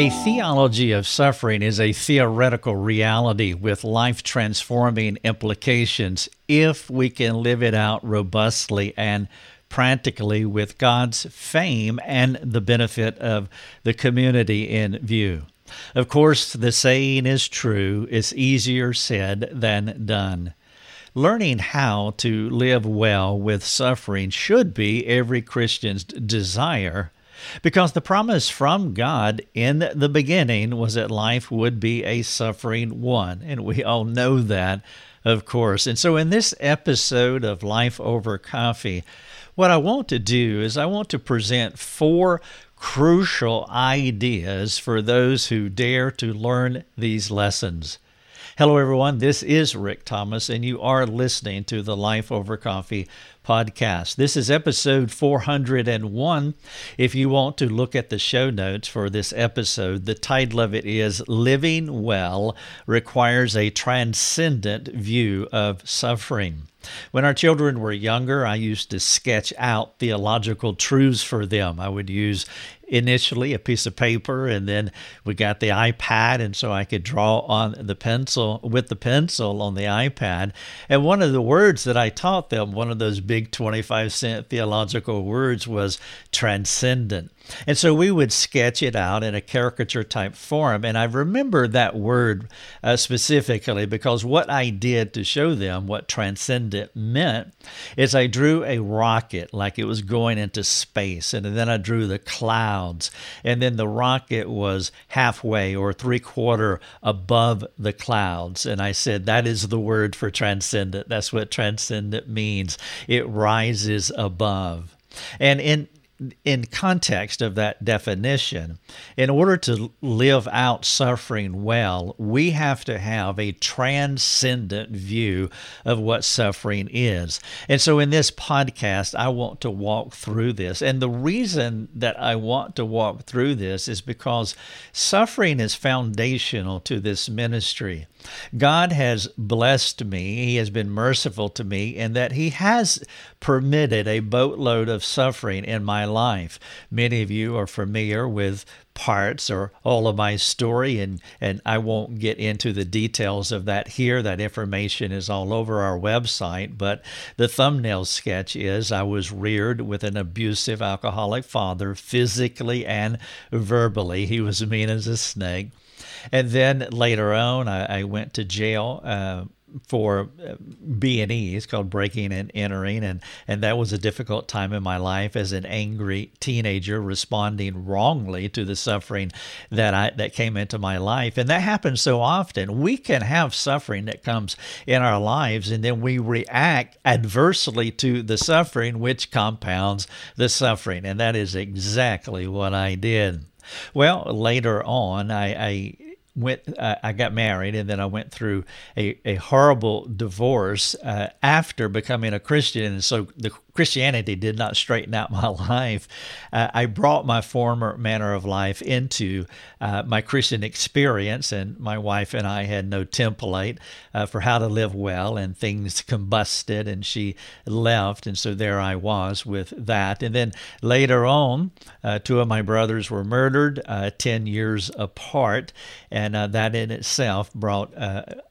A theology of suffering is a theoretical reality with life transforming implications if we can live it out robustly and practically with God's fame and the benefit of the community in view. Of course, the saying is true it's easier said than done. Learning how to live well with suffering should be every Christian's desire because the promise from God in the beginning was that life would be a suffering one. And we all know that, of course. And so, in this episode of Life Over Coffee, what I want to do is I want to present four crucial ideas for those who dare to learn these lessons. Hello, everyone. This is Rick Thomas, and you are listening to the Life Over Coffee podcast. This is episode 401. If you want to look at the show notes for this episode, the title of it is Living Well Requires a Transcendent View of Suffering. When our children were younger, I used to sketch out theological truths for them. I would use initially a piece of paper and then we got the iPad and so I could draw on the pencil with the pencil on the iPad and one of the words that I taught them one of those big 25 cent theological words was transcendent and so we would sketch it out in a caricature type form. And I remember that word uh, specifically because what I did to show them what transcendent meant is I drew a rocket like it was going into space. And then I drew the clouds. And then the rocket was halfway or three quarter above the clouds. And I said, that is the word for transcendent. That's what transcendent means. It rises above. And in in context of that definition, in order to live out suffering well, we have to have a transcendent view of what suffering is. And so in this podcast, I want to walk through this. And the reason that I want to walk through this is because suffering is foundational to this ministry. God has blessed me, He has been merciful to me, in that He has permitted a boatload of suffering in my life. Many of you are familiar with parts or all of my story and and I won't get into the details of that here. That information is all over our website. But the thumbnail sketch is I was reared with an abusive alcoholic father physically and verbally. He was mean as a snake. And then later on, I, I went to jail. Uh, for uh, B and E. It's called breaking and entering, and and that was a difficult time in my life as an angry teenager responding wrongly to the suffering that I that came into my life, and that happens so often. We can have suffering that comes in our lives, and then we react adversely to the suffering, which compounds the suffering, and that is exactly what I did. Well, later on, I, I went uh, I got married and then I went through a, a horrible divorce uh, after becoming a Christian. And so the Christianity did not straighten out my life. Uh, I brought my former manner of life into uh, my Christian experience, and my wife and I had no template uh, for how to live well, and things combusted, and she left, and so there I was with that. And then later on, uh, two of my brothers were murdered, uh, 10 years apart, and uh, that in itself brought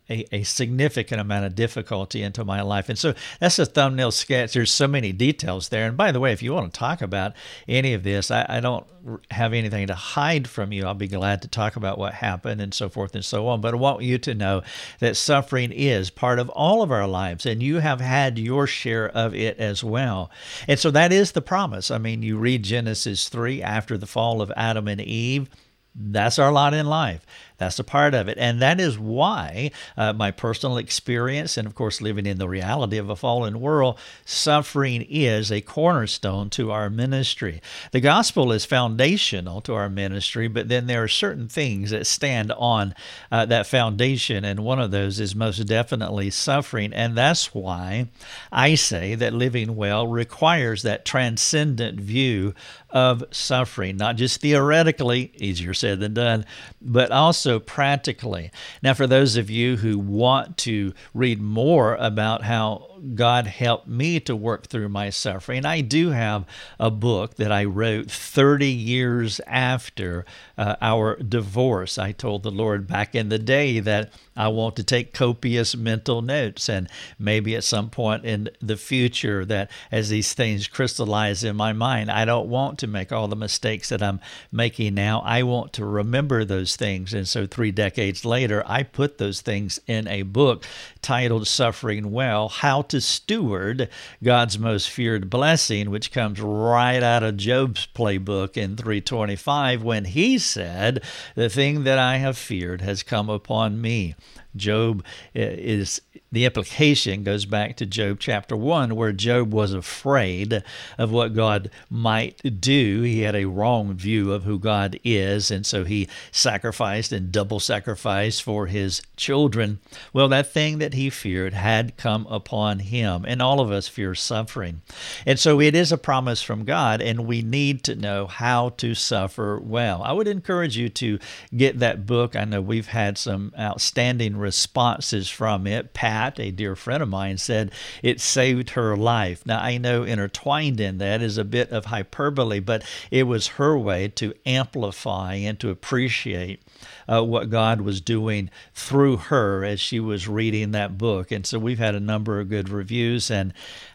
a, a significant amount of difficulty into my life. And so that's a thumbnail sketch. There's so many details there. And by the way, if you want to talk about any of this, I, I don't have anything to hide from you. I'll be glad to talk about what happened and so forth and so on. But I want you to know that suffering is part of all of our lives, and you have had your share of it as well. And so that is the promise. I mean, you read Genesis 3 after the fall of Adam and Eve. That's our lot in life. That's a part of it. And that is why uh, my personal experience, and of course, living in the reality of a fallen world, suffering is a cornerstone to our ministry. The gospel is foundational to our ministry, but then there are certain things that stand on uh, that foundation. And one of those is most definitely suffering. And that's why I say that living well requires that transcendent view of suffering, not just theoretically, easier said than done, but also also practically. Now, for those of you who want to read more about how God helped me to work through my suffering. I do have a book that I wrote 30 years after uh, our divorce. I told the Lord back in the day that I want to take copious mental notes, and maybe at some point in the future, that as these things crystallize in my mind, I don't want to make all the mistakes that I'm making now. I want to remember those things. And so, three decades later, I put those things in a book titled Suffering Well How to Steward God's Most Feared Blessing, which comes right out of Job's playbook in 325 when he said, The thing that I have feared has come upon me. Job eh, is the implication goes back to Job chapter 1, where Job was afraid of what God might do. He had a wrong view of who God is, and so he sacrificed and double sacrificed for his children. Well, that thing that he feared had come upon him, and all of us fear suffering. And so it is a promise from God, and we need to know how to suffer well. I would encourage you to get that book. I know we've had some outstanding responses from it. Pat a dear friend of mine, said it saved her life. Now, I know intertwined in that is a bit of hyperbole, but it was her way to amplify and to appreciate uh, what God was doing through her as she was reading that book. And so we've had a number of good reviews. And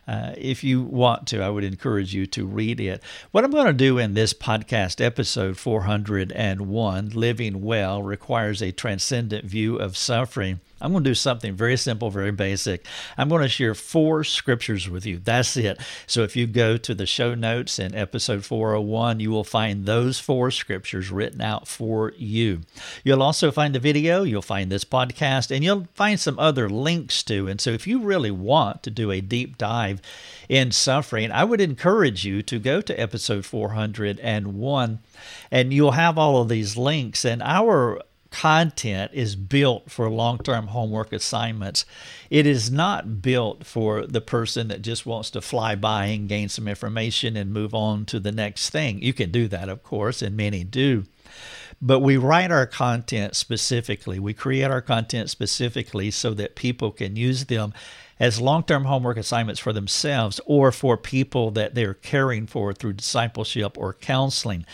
uh, if you want to, I would encourage you to read it. What I'm going to do in this podcast, episode 401, Living Well, requires a transcendent view of suffering. I'm going to do something very simple, very basic. I'm going to share four scriptures with you. That's it. So if you go to the show notes in episode 401, you will find those four scriptures written out for you. You'll also find the video, you'll find this podcast, and you'll find some other links too. And so if you really want to do a deep dive in suffering, I would encourage you to go to episode 401 and you'll have all of these links. And our content is built for long term homework assignments. It is not built for the person that just wants to fly by and gain some information and move on to the next thing. You can do that, of course, and many do. But we write our content specifically. We create our content specifically so that people can use them as long term homework assignments for themselves or for people that they're caring for through discipleship or counseling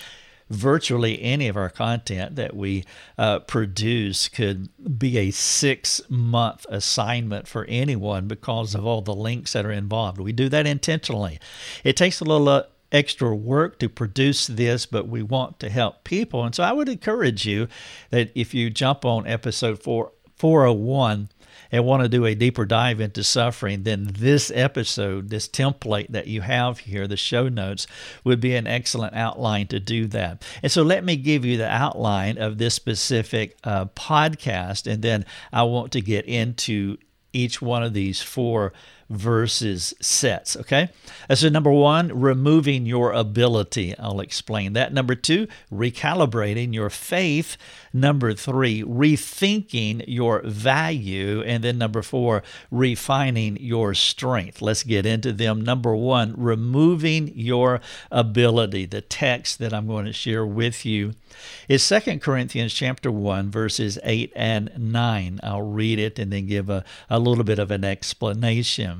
virtually any of our content that we uh, produce could be a six month assignment for anyone because of all the links that are involved. We do that intentionally. It takes a little uh, extra work to produce this, but we want to help people. And so I would encourage you that if you jump on episode four, 401, and want to do a deeper dive into suffering, then this episode, this template that you have here, the show notes, would be an excellent outline to do that. And so let me give you the outline of this specific uh, podcast, and then I want to get into each one of these four verses sets. Okay. So, number one, removing your ability. I'll explain that. Number two, recalibrating your faith. Number three, rethinking your value. And then number four, refining your strength. Let's get into them. Number one, removing your ability. The text that I'm going to share with you is Second Corinthians chapter 1, verses 8 and 9. I'll read it and then give a, a little bit of an explanation.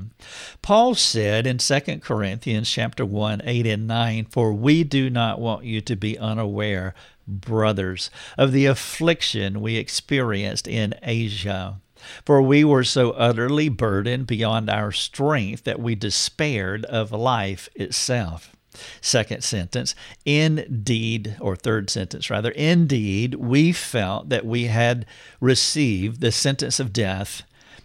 Paul said in Second Corinthians chapter 1, 8 and 9, For we do not want you to be unaware brothers, of the affliction we experienced in Asia. For we were so utterly burdened beyond our strength that we despaired of life itself. Second sentence, indeed, or third sentence rather, indeed, we felt that we had received the sentence of death.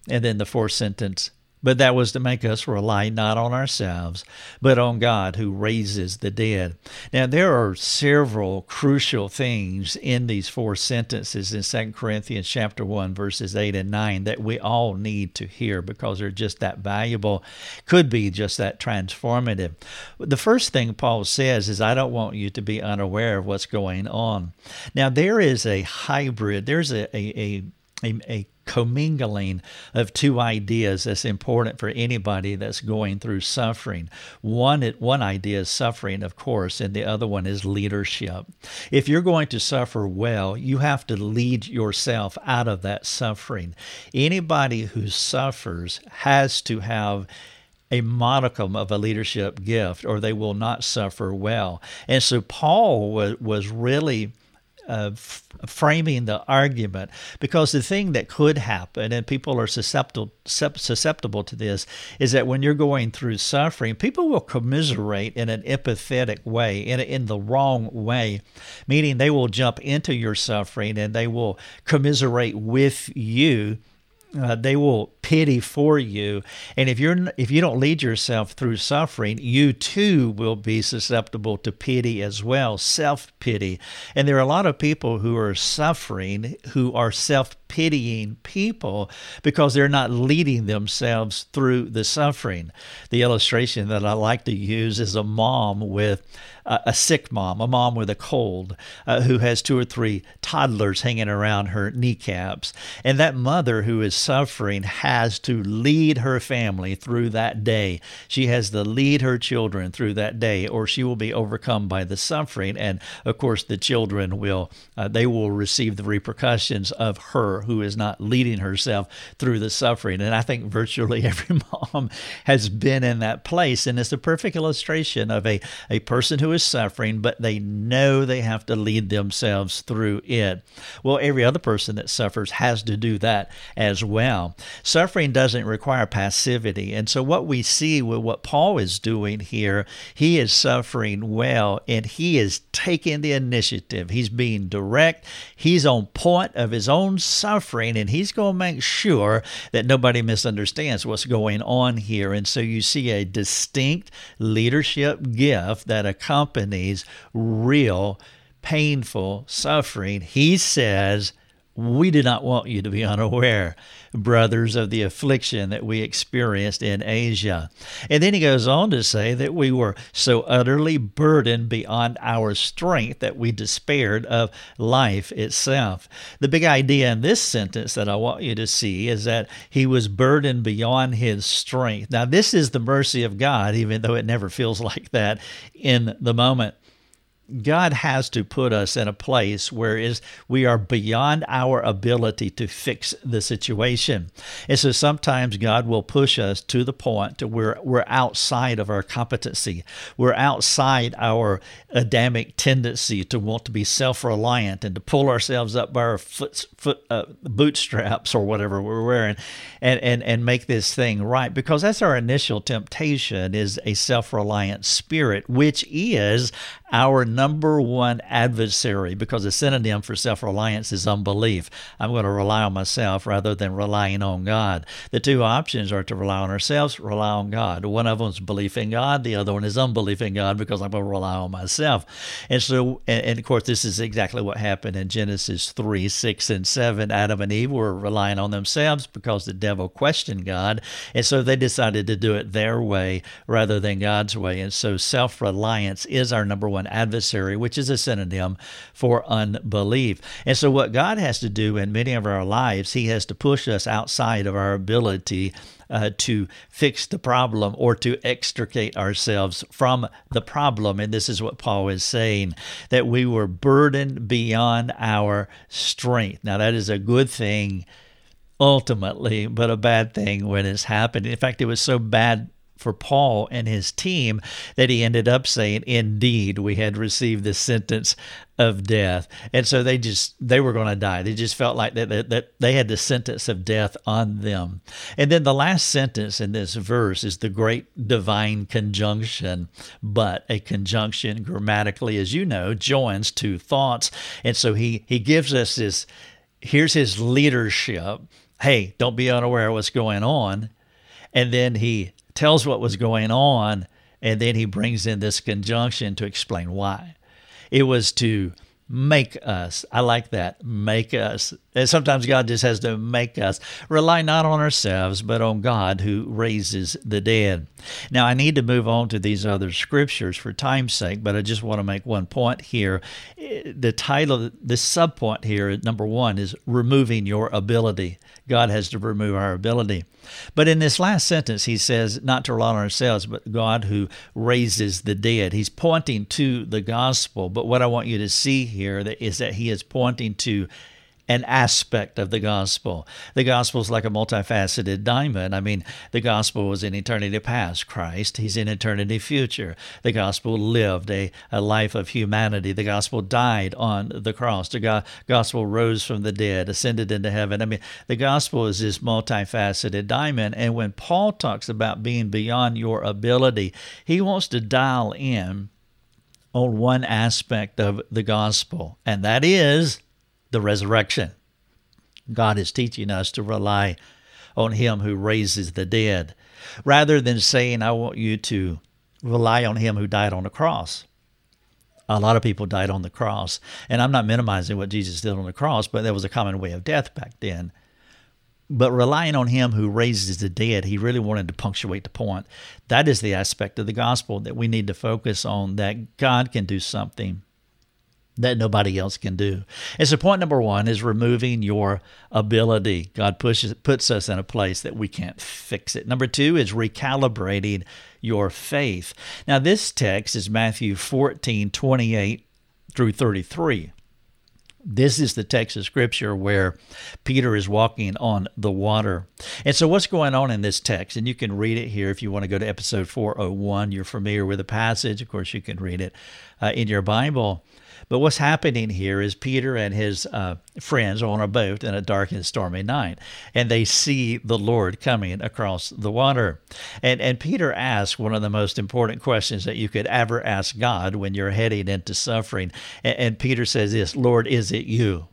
And then the fourth sentence, but that was to make us rely not on ourselves, but on God who raises the dead. Now, there are several crucial things in these four sentences in 2 Corinthians chapter 1, verses 8 and 9 that we all need to hear because they're just that valuable, could be just that transformative. The first thing Paul says is, I don't want you to be unaware of what's going on. Now, there is a hybrid, there's a, a, a a, a commingling of two ideas that's important for anybody that's going through suffering. One, one idea is suffering, of course, and the other one is leadership. If you're going to suffer well, you have to lead yourself out of that suffering. Anybody who suffers has to have a modicum of a leadership gift or they will not suffer well. And so Paul was, was really uh, f- framing the argument because the thing that could happen, and people are susceptible susceptible to this, is that when you're going through suffering, people will commiserate in an empathetic way, in in the wrong way, meaning they will jump into your suffering and they will commiserate with you uh, they will pity for you. And if you're if you don't lead yourself through suffering you too will be susceptible to pity as well self-pity. And there are a lot of people who are suffering who are self-pitying people because they're not leading themselves through the suffering. The illustration that i like to use is a mom with a sick mom, a mom with a cold, uh, who has two or three toddlers hanging around her kneecaps. And that mother who is suffering has to lead her family through that day. She has to lead her children through that day, or she will be overcome by the suffering. And of course, the children will, uh, they will receive the repercussions of her who is not leading herself through the suffering. And I think virtually every mom has been in that place. And it's a perfect illustration of a, a person who is suffering, but they know they have to lead themselves through it. Well, every other person that suffers has to do that as well. Suffering doesn't require passivity. And so, what we see with what Paul is doing here, he is suffering well and he is taking the initiative. He's being direct, he's on point of his own suffering, and he's going to make sure that nobody misunderstands what's going on here. And so, you see a distinct leadership gift that accompanies accompanies real painful suffering. He says, we do not want you to be unaware, brothers, of the affliction that we experienced in Asia. And then he goes on to say that we were so utterly burdened beyond our strength that we despaired of life itself. The big idea in this sentence that I want you to see is that he was burdened beyond his strength. Now, this is the mercy of God, even though it never feels like that in the moment. God has to put us in a place where is we are beyond our ability to fix the situation. And so sometimes God will push us to the point to where we're outside of our competency. We're outside our Adamic tendency to want to be self-reliant and to pull ourselves up by our foot, foot uh, bootstraps or whatever we're wearing and, and, and make this thing right because that's our initial temptation is a self-reliant spirit, which is our number one adversary because a synonym for self reliance is unbelief. I'm going to rely on myself rather than relying on God. The two options are to rely on ourselves, rely on God. One of them is belief in God, the other one is unbelief in God because I'm going to rely on myself. And so, and, of course, this is exactly what happened in Genesis 3 6 and 7. Adam and Eve were relying on themselves because the devil questioned God. And so they decided to do it their way rather than God's way. And so self reliance is our number one one adversary, which is a synonym for unbelief. And so, what God has to do in many of our lives, He has to push us outside of our ability uh, to fix the problem or to extricate ourselves from the problem. And this is what Paul is saying that we were burdened beyond our strength. Now, that is a good thing ultimately, but a bad thing when it's happened. In fact, it was so bad for Paul and his team that he ended up saying, Indeed, we had received the sentence of death. And so they just, they were going to die. They just felt like that, that, that they had the sentence of death on them. And then the last sentence in this verse is the great divine conjunction, but a conjunction grammatically, as you know, joins two thoughts. And so he, he gives us this here's his leadership. Hey, don't be unaware of what's going on. And then he tells what was going on, and then he brings in this conjunction to explain why. It was to make us. I like that. Make us. And sometimes God just has to make us rely not on ourselves, but on God who raises the dead. Now, I need to move on to these other scriptures for time's sake, but I just want to make one point here. The title, the subpoint here, number one, is removing your ability. God has to remove our ability. But in this last sentence, he says not to rely on ourselves, but God who raises the dead. He's pointing to the gospel. But what I want you to see here is that he is pointing to an aspect of the gospel. The gospel is like a multifaceted diamond. I mean, the gospel was in eternity past, Christ. He's in eternity future. The gospel lived a, a life of humanity. The gospel died on the cross. The go- gospel rose from the dead, ascended into heaven. I mean, the gospel is this multifaceted diamond. And when Paul talks about being beyond your ability, he wants to dial in on one aspect of the gospel, and that is the resurrection. God is teaching us to rely on Him who raises the dead, rather than saying, I want you to rely on Him who died on the cross. A lot of people died on the cross. And I'm not minimizing what Jesus did on the cross, but that was a common way of death back then. But relying on Him who raises the dead, He really wanted to punctuate the point. That is the aspect of the gospel that we need to focus on that God can do something that nobody else can do. And so point number one is removing your ability. God pushes puts us in a place that we can't fix it. Number two is recalibrating your faith. Now this text is Matthew 14, 28 through 33. This is the text of scripture where Peter is walking on the water. And so, what's going on in this text? And you can read it here if you want to go to episode 401. You're familiar with the passage. Of course, you can read it uh, in your Bible. But what's happening here is Peter and his uh, friends are on a boat in a dark and stormy night, and they see the Lord coming across the water. And, and Peter asks one of the most important questions that you could ever ask God when you're heading into suffering. And, and Peter says this Lord, is it you?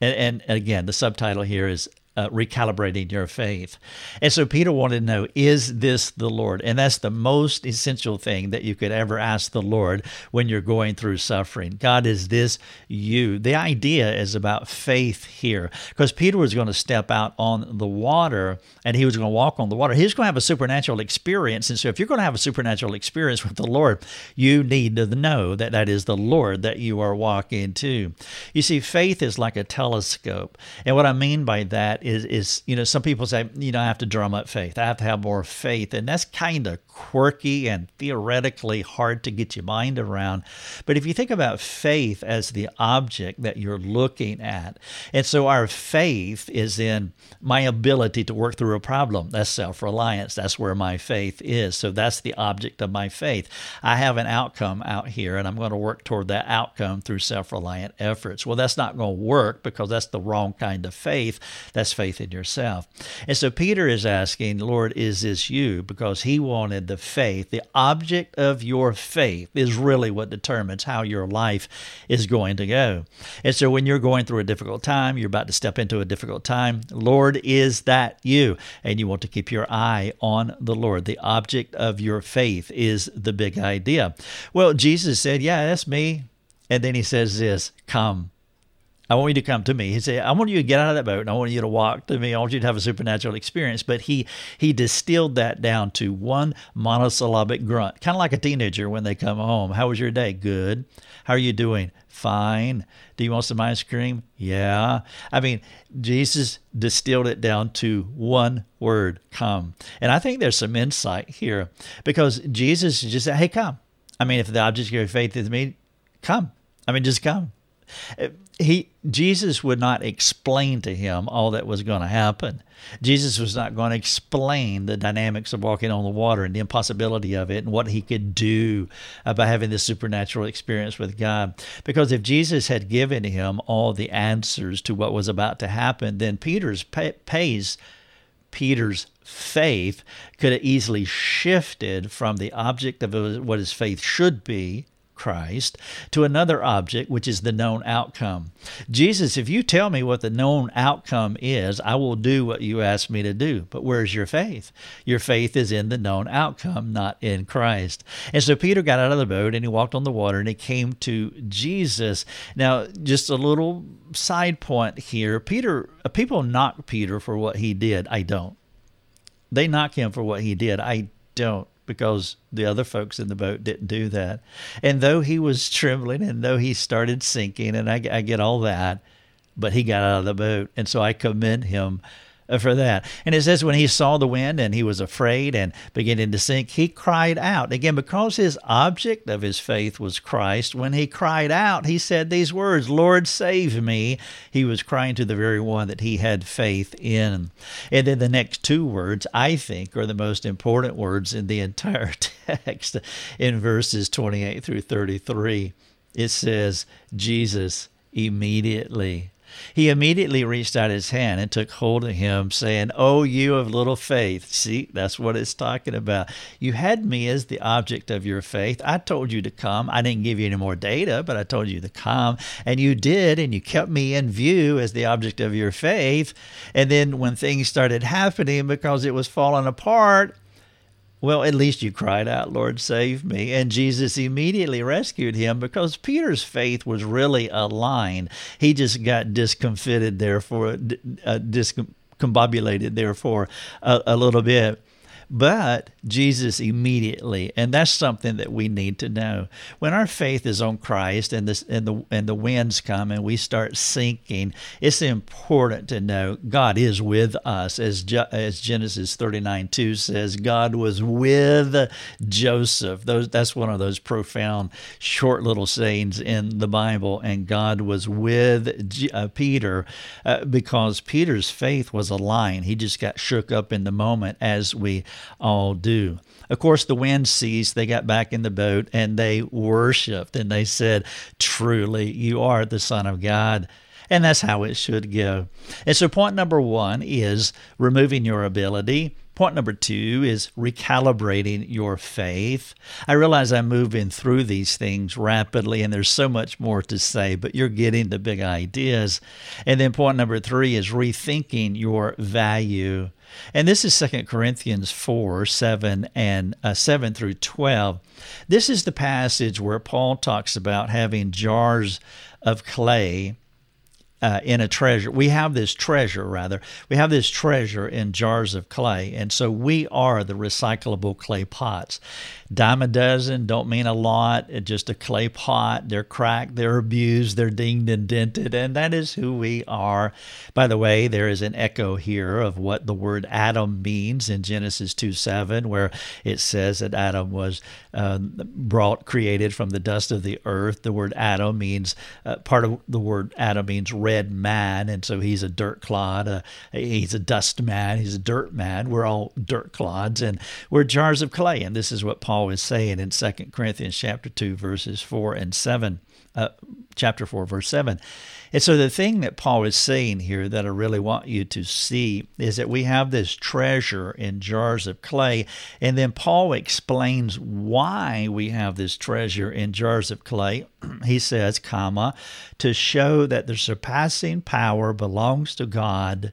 And, and, again, the subtitle here is uh, recalibrating your faith. And so Peter wanted to know, is this the Lord? And that's the most essential thing that you could ever ask the Lord when you're going through suffering. God, is this you? The idea is about faith here because Peter was going to step out on the water and he was going to walk on the water. He was going to have a supernatural experience. And so if you're going to have a supernatural experience with the Lord, you need to know that that is the Lord that you are walking to. You see, faith is like a telescope. And what I mean by that is is you know some people say you know I have to drum up faith. I have to have more faith, and that's kind of quirky and theoretically hard to get your mind around. But if you think about faith as the object that you're looking at, and so our faith is in my ability to work through a problem. That's self-reliance. That's where my faith is. So that's the object of my faith. I have an outcome out here, and I'm going to work toward that outcome through self-reliant efforts. Well, that's not going to work because that's the wrong kind of faith. That's faith in yourself. And so Peter is asking, Lord, is this you? Because he wanted the faith. The object of your faith is really what determines how your life is going to go. And so when you're going through a difficult time, you're about to step into a difficult time, Lord, is that you? And you want to keep your eye on the Lord. The object of your faith is the big idea. Well, Jesus said, Yeah, that's me. And then he says this, Come I want you to come to me. He said, I want you to get out of that boat and I want you to walk to me. I want you to have a supernatural experience. But he he distilled that down to one monosyllabic grunt, kind of like a teenager when they come home. How was your day? Good. How are you doing? Fine. Do you want some ice cream? Yeah. I mean, Jesus distilled it down to one word, come. And I think there's some insight here because Jesus just said, hey, come. I mean, if the object of your faith is me, come. I mean, just come he Jesus would not explain to him all that was going to happen. Jesus was not going to explain the dynamics of walking on the water and the impossibility of it and what he could do by having this supernatural experience with God. Because if Jesus had given him all the answers to what was about to happen, then Peter's pays Peter's faith could have easily shifted from the object of what his faith should be Christ to another object, which is the known outcome. Jesus, if you tell me what the known outcome is, I will do what you ask me to do. But where's your faith? Your faith is in the known outcome, not in Christ. And so Peter got out of the boat and he walked on the water and he came to Jesus. Now, just a little side point here Peter, uh, people knock Peter for what he did. I don't. They knock him for what he did. I don't because the other folks in the boat didn't do that. And though he was trembling and though he started sinking, and I, I get all that, but he got out of the boat. And so I commend him Uh, for that. And it says when he saw the wind and he was afraid and beginning to sink, he cried out. Again, because his object of his faith was Christ, when he cried out, he said these words, Lord, save me. He was crying to the very one that he had faith in. And then the next two words, I think, are the most important words in the entire text in verses 28 through 33. It says, Jesus immediately he immediately reached out his hand and took hold of him, saying, Oh, you of little faith. See, that's what it's talking about. You had me as the object of your faith. I told you to come. I didn't give you any more data, but I told you to come. And you did, and you kept me in view as the object of your faith. And then when things started happening because it was falling apart, well, at least you cried out, Lord, save me. And Jesus immediately rescued him because Peter's faith was really aligned. He just got discomfited there for, uh, discombobulated there for a, a little bit but Jesus immediately, and that's something that we need to know. When our faith is on Christ and this and the and the winds come and we start sinking, it's important to know God is with us, as as Genesis thirty nine two says, God was with Joseph. Those that's one of those profound short little sayings in the Bible, and God was with G, uh, Peter uh, because Peter's faith was aligned. He just got shook up in the moment as we all do. Of course, the wind ceased. They got back in the boat and they worshiped and they said, Truly, you are the Son of God. And that's how it should go. And so, point number one is removing your ability. Point number two is recalibrating your faith. I realize I'm moving through these things rapidly and there's so much more to say, but you're getting the big ideas. And then point number three is rethinking your value. And this is 2 Corinthians 4 7 and uh, 7 through 12. This is the passage where Paul talks about having jars of clay uh, in a treasure. We have this treasure, rather. We have this treasure in jars of clay. And so we are the recyclable clay pots. Dime a dozen don't mean a lot. It's just a clay pot. They're cracked, they're abused, they're dinged and dented. And that is who we are. By the way, there is an echo here of what the word Adam means in Genesis 2 7, where it says that Adam was uh, brought, created from the dust of the earth. The word Adam means, uh, part of the word Adam means red man, and so he's a dirt clod. Uh, he's a dust man. He's a dirt man. We're all dirt clods, and we're jars of clay. And this is what Paul is saying in 2 Corinthians chapter 2, verses 4 and 7. Uh, chapter 4, verse 7. And so the thing that Paul is saying here that I really want you to see is that we have this treasure in jars of clay. And then Paul explains why we have this treasure in jars of clay. he says, comma, to show that the surpassing power belongs to God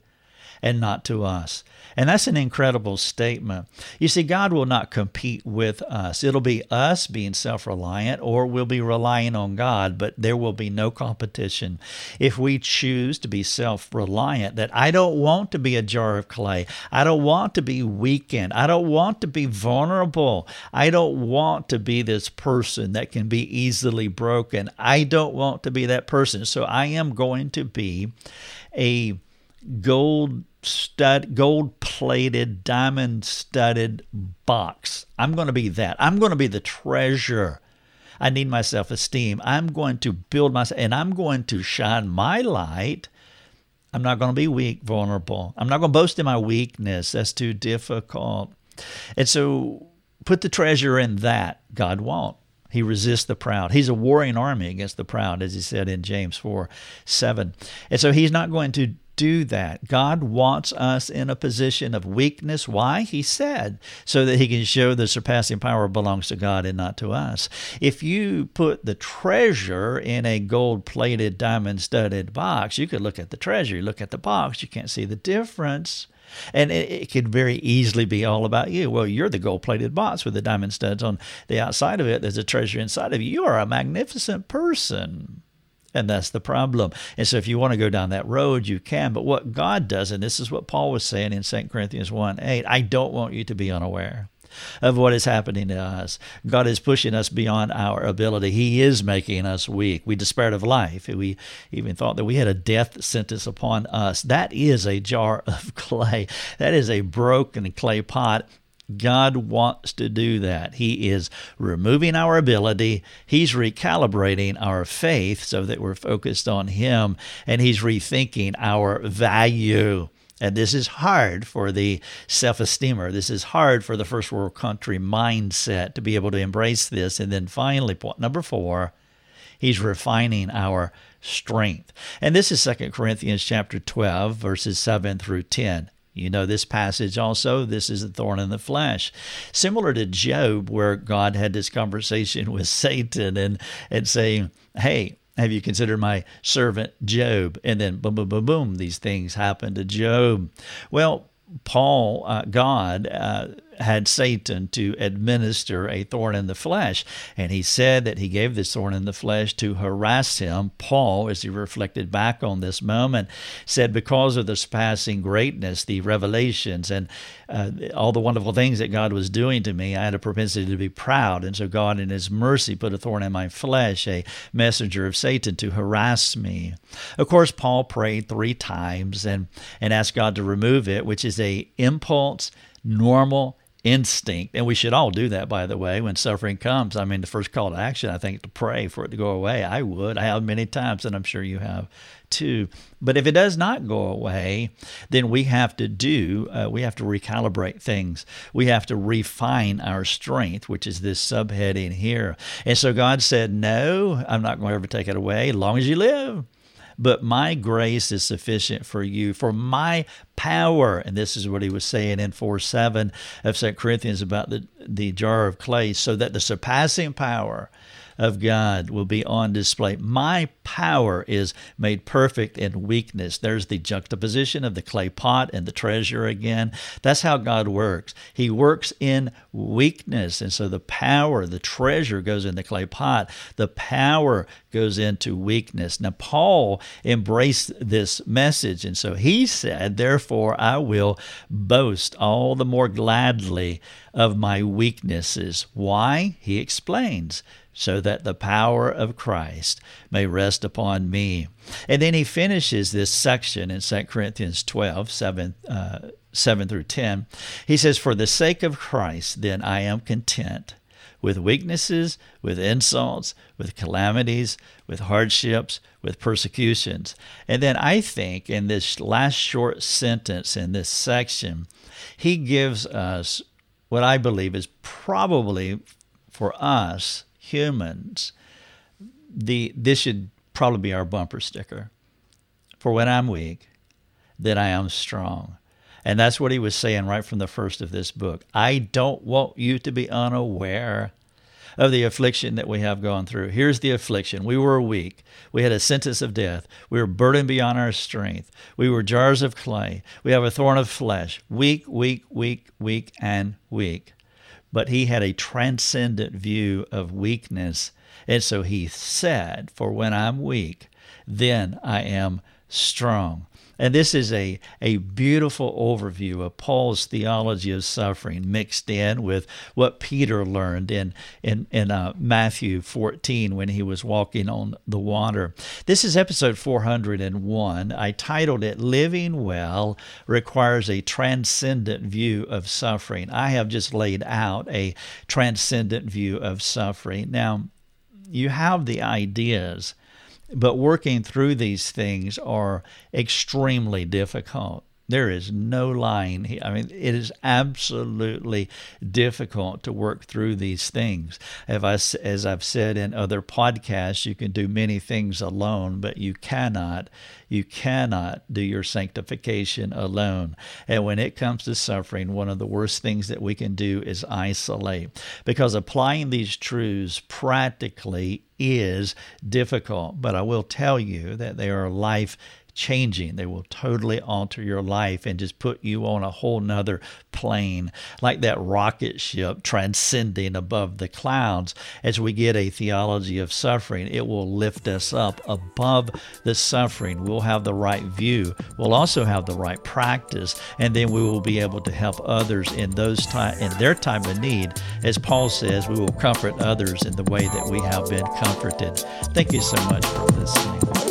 and not to us. And that's an incredible statement. You see, God will not compete with us. It'll be us being self reliant, or we'll be relying on God, but there will be no competition. If we choose to be self reliant, that I don't want to be a jar of clay, I don't want to be weakened, I don't want to be vulnerable, I don't want to be this person that can be easily broken. I don't want to be that person. So I am going to be a gold stud gold plated diamond studded box. I'm going to be that. I'm going to be the treasure. I need my self-esteem. I'm going to build myself and i'm going to shine my light. I'm not going to be weak vulnerable. I'm not going to boast in my weakness. That's too difficult. And so put the treasure in that. God won't. He resists the proud. He's a warring army against the proud, as he said in James 4 7. And so he's not going to do that. God wants us in a position of weakness. Why? He said, so that He can show the surpassing power belongs to God and not to us. If you put the treasure in a gold plated, diamond studded box, you could look at the treasure, you look at the box, you can't see the difference. And it, it, could very easily be all about you. Well, you're the gold plated box with the diamond studs on the outside of it. There's a treasure inside of you. You are a magnificent person. And that's the problem. And so if you want to go down that road, you can. But what God does, and this is what Paul was saying in 2 Corinthians 1 8, I don't want you to be unaware of what is happening to us. God is pushing us beyond our ability. He is making us weak. We despaired of life. We even thought that we had a death sentence upon us. That is a jar of clay. That is a broken clay pot. God wants to do that. He is removing our ability. He's recalibrating our faith so that we're focused on Him, and He's rethinking our value. And this is hard for the self esteemer. This is hard for the first world country mindset to be able to embrace this. And then finally, point number four, he's refining our strength. And this is 2 Corinthians chapter 12, verses 7 through 10. You know this passage also. This is a thorn in the flesh. Similar to Job, where God had this conversation with Satan and, and saying, Hey, have you considered my servant Job? And then boom, boom, boom, boom, these things happened to Job. Well, Paul, uh, God, uh, had Satan to administer a thorn in the flesh. And he said that he gave this thorn in the flesh to harass him. Paul, as he reflected back on this moment, said, Because of the surpassing greatness, the revelations, and uh, all the wonderful things that God was doing to me, I had a propensity to be proud. And so God, in his mercy, put a thorn in my flesh, a messenger of Satan to harass me. Of course, Paul prayed three times and, and asked God to remove it, which is a impulse, normal, instinct. And we should all do that, by the way, when suffering comes. I mean, the first call to action, I think, to pray for it to go away. I would. I have many times, and I'm sure you have too. But if it does not go away, then we have to do, uh, we have to recalibrate things. We have to refine our strength, which is this subheading here. And so God said, No, I'm not going to ever take it away as long as you live but my grace is sufficient for you. For my power, and this is what he was saying in 4 7 of 2 Corinthians about the, the jar of clay, so that the surpassing power of God will be on display. My power is made perfect in weakness. There's the juxtaposition of the clay pot and the treasure again. That's how God works. He works in weakness. And so the power, the treasure goes in the clay pot. The power goes into weakness. Now, Paul embraced this message. And so he said, Therefore, I will boast all the more gladly of my weaknesses. Why? He explains so that the power of Christ may rest upon me. And then he finishes this section in 2 Corinthians 12, 7, uh, 7 through 10. He says, For the sake of Christ, then I am content with weaknesses, with insults, with calamities, with hardships, with persecutions. And then I think in this last short sentence in this section, he gives us what I believe is probably for us humans, the this should probably be our bumper sticker. For when I'm weak, then I am strong. And that's what he was saying right from the first of this book. I don't want you to be unaware of the affliction that we have gone through. Here's the affliction. We were weak. We had a sentence of death. We were burdened beyond our strength. We were jars of clay. We have a thorn of flesh. Weak, weak, weak, weak, and weak but he had a transcendent view of weakness. And so he said, For when I'm weak, then I am strong. And this is a, a beautiful overview of Paul's theology of suffering mixed in with what Peter learned in, in, in uh, Matthew 14 when he was walking on the water. This is episode 401. I titled it Living Well Requires a Transcendent View of Suffering. I have just laid out a transcendent view of suffering. Now, you have the ideas but working through these things are extremely difficult. There is no line. I mean, it is absolutely difficult to work through these things. As I've said in other podcasts, you can do many things alone, but you cannot, you cannot do your sanctification alone. And when it comes to suffering, one of the worst things that we can do is isolate because applying these truths practically is difficult. But I will tell you that they are life changing. They will totally alter your life and just put you on a whole nother plane, like that rocket ship transcending above the clouds. As we get a theology of suffering, it will lift us up above the suffering. We'll have the right view. We'll also have the right practice, and then we will be able to help others in those time in their time of need. As Paul says, we will comfort others in the way that we have been comforted. Thank you so much for listening.